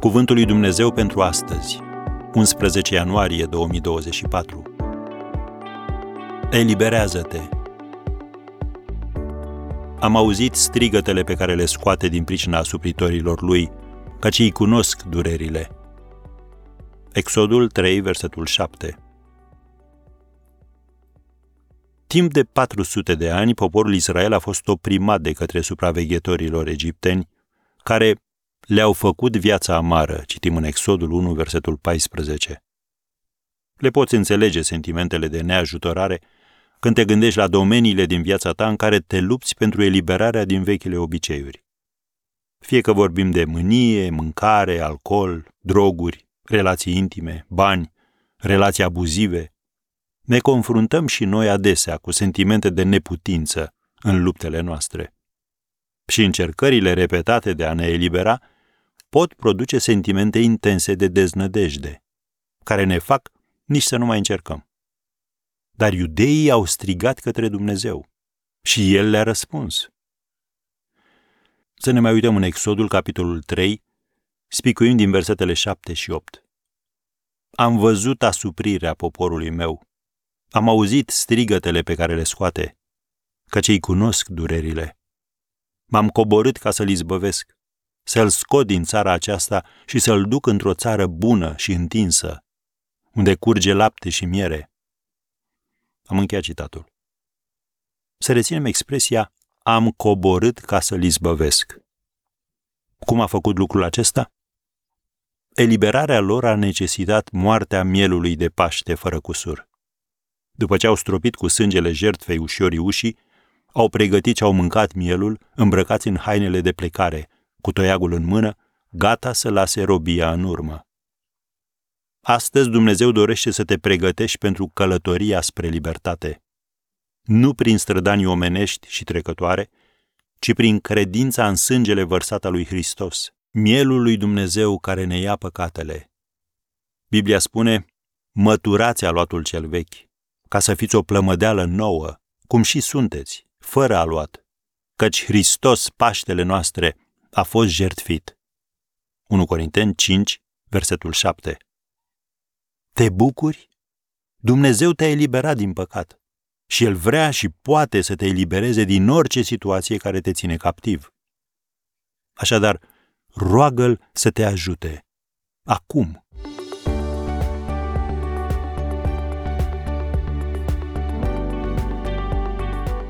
Cuvântul lui Dumnezeu pentru astăzi, 11 ianuarie 2024. Eliberează-te! Am auzit strigătele pe care le scoate din pricina suplitorilor lui, căci îi cunosc durerile. Exodul 3, versetul 7. Timp de 400 de ani, poporul Israel a fost oprimat de către supraveghetorilor egipteni, care le-au făcut viața amară, citim în Exodul 1, versetul 14. Le poți înțelege sentimentele de neajutorare când te gândești la domeniile din viața ta în care te lupți pentru eliberarea din vechile obiceiuri. Fie că vorbim de mânie, mâncare, alcool, droguri, relații intime, bani, relații abuzive, ne confruntăm și noi adesea cu sentimente de neputință în luptele noastre. Și încercările repetate de a ne elibera pot produce sentimente intense de deznădejde, care ne fac nici să nu mai încercăm. Dar iudeii au strigat către Dumnezeu și El le-a răspuns. Să ne mai uităm în Exodul, capitolul 3, spicuim din versetele 7 și 8. Am văzut asuprirea poporului meu, am auzit strigătele pe care le scoate, că cei cunosc durerile. M-am coborât ca să-l izbăvesc, să-l scot din țara aceasta și să-l duc într-o țară bună și întinsă, unde curge lapte și miere. Am încheiat citatul. Să reținem expresia am coborât ca să-l izbăvesc. Cum a făcut lucrul acesta? Eliberarea lor a necesitat moartea mielului de Paște fără cusur. După ce au stropit cu sângele jertfei ușorii ușii, au pregătit și au mâncat mielul, îmbrăcați în hainele de plecare, cu toiagul în mână, gata să lase robia în urmă. Astăzi Dumnezeu dorește să te pregătești pentru călătoria spre libertate. Nu prin strădanii omenești și trecătoare, ci prin credința în sângele vărsat al lui Hristos, mielul lui Dumnezeu care ne ia păcatele. Biblia spune, măturați aluatul cel vechi, ca să fiți o plămădeală nouă, cum și sunteți, fără aluat, căci Hristos, Paștele noastre, a fost jertfit. 1 Corinteni 5, versetul 7. Te bucuri? Dumnezeu te-a eliberat din păcat și El vrea și poate să te elibereze din orice situație care te ține captiv. Așadar, roagă-L să te ajute. Acum.